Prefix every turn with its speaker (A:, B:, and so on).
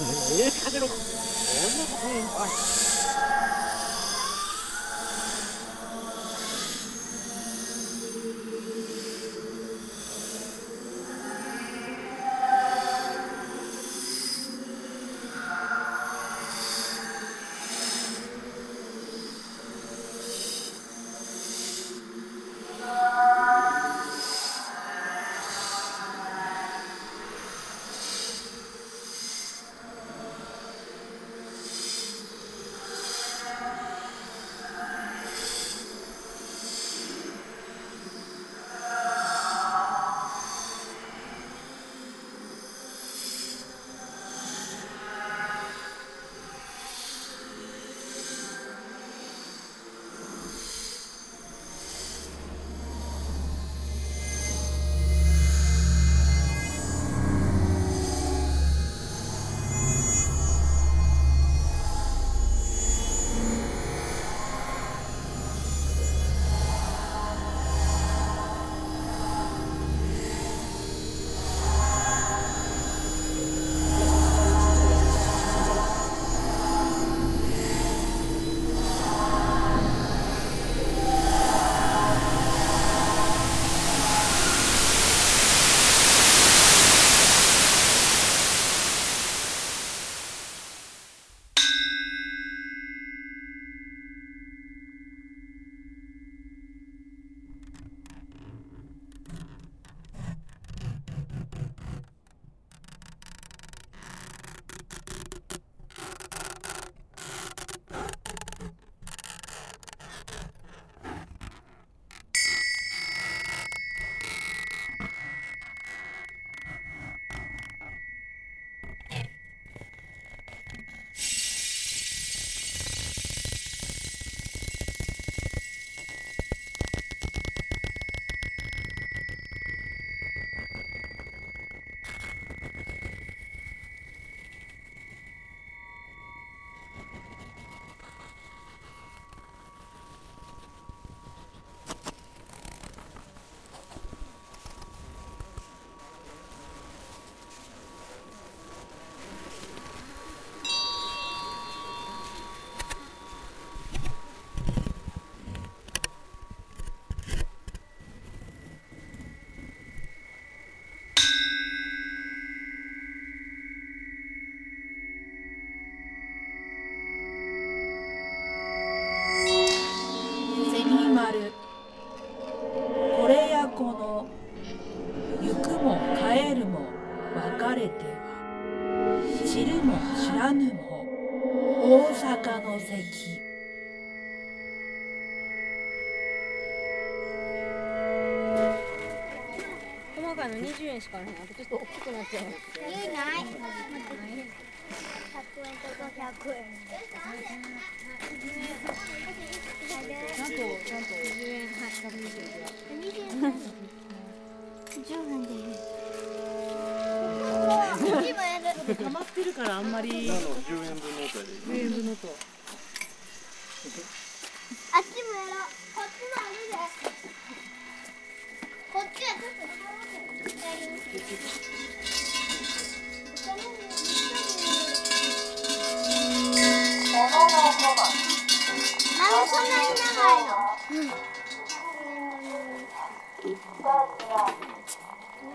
A: かけろこ
B: ぬも大阪の関
C: 細かいの20円しかあらへんあとちょっと大きくなっちゃう
D: いいない。100円と500円。
C: ちゃんとちゃんと
E: 溜まってるからあんまり。
A: 10円分の音やで
E: 10円分のと
D: あっちもやろう。こっちもあるで。こっちはちょっとやる。なんでそんなに長いの？
F: 死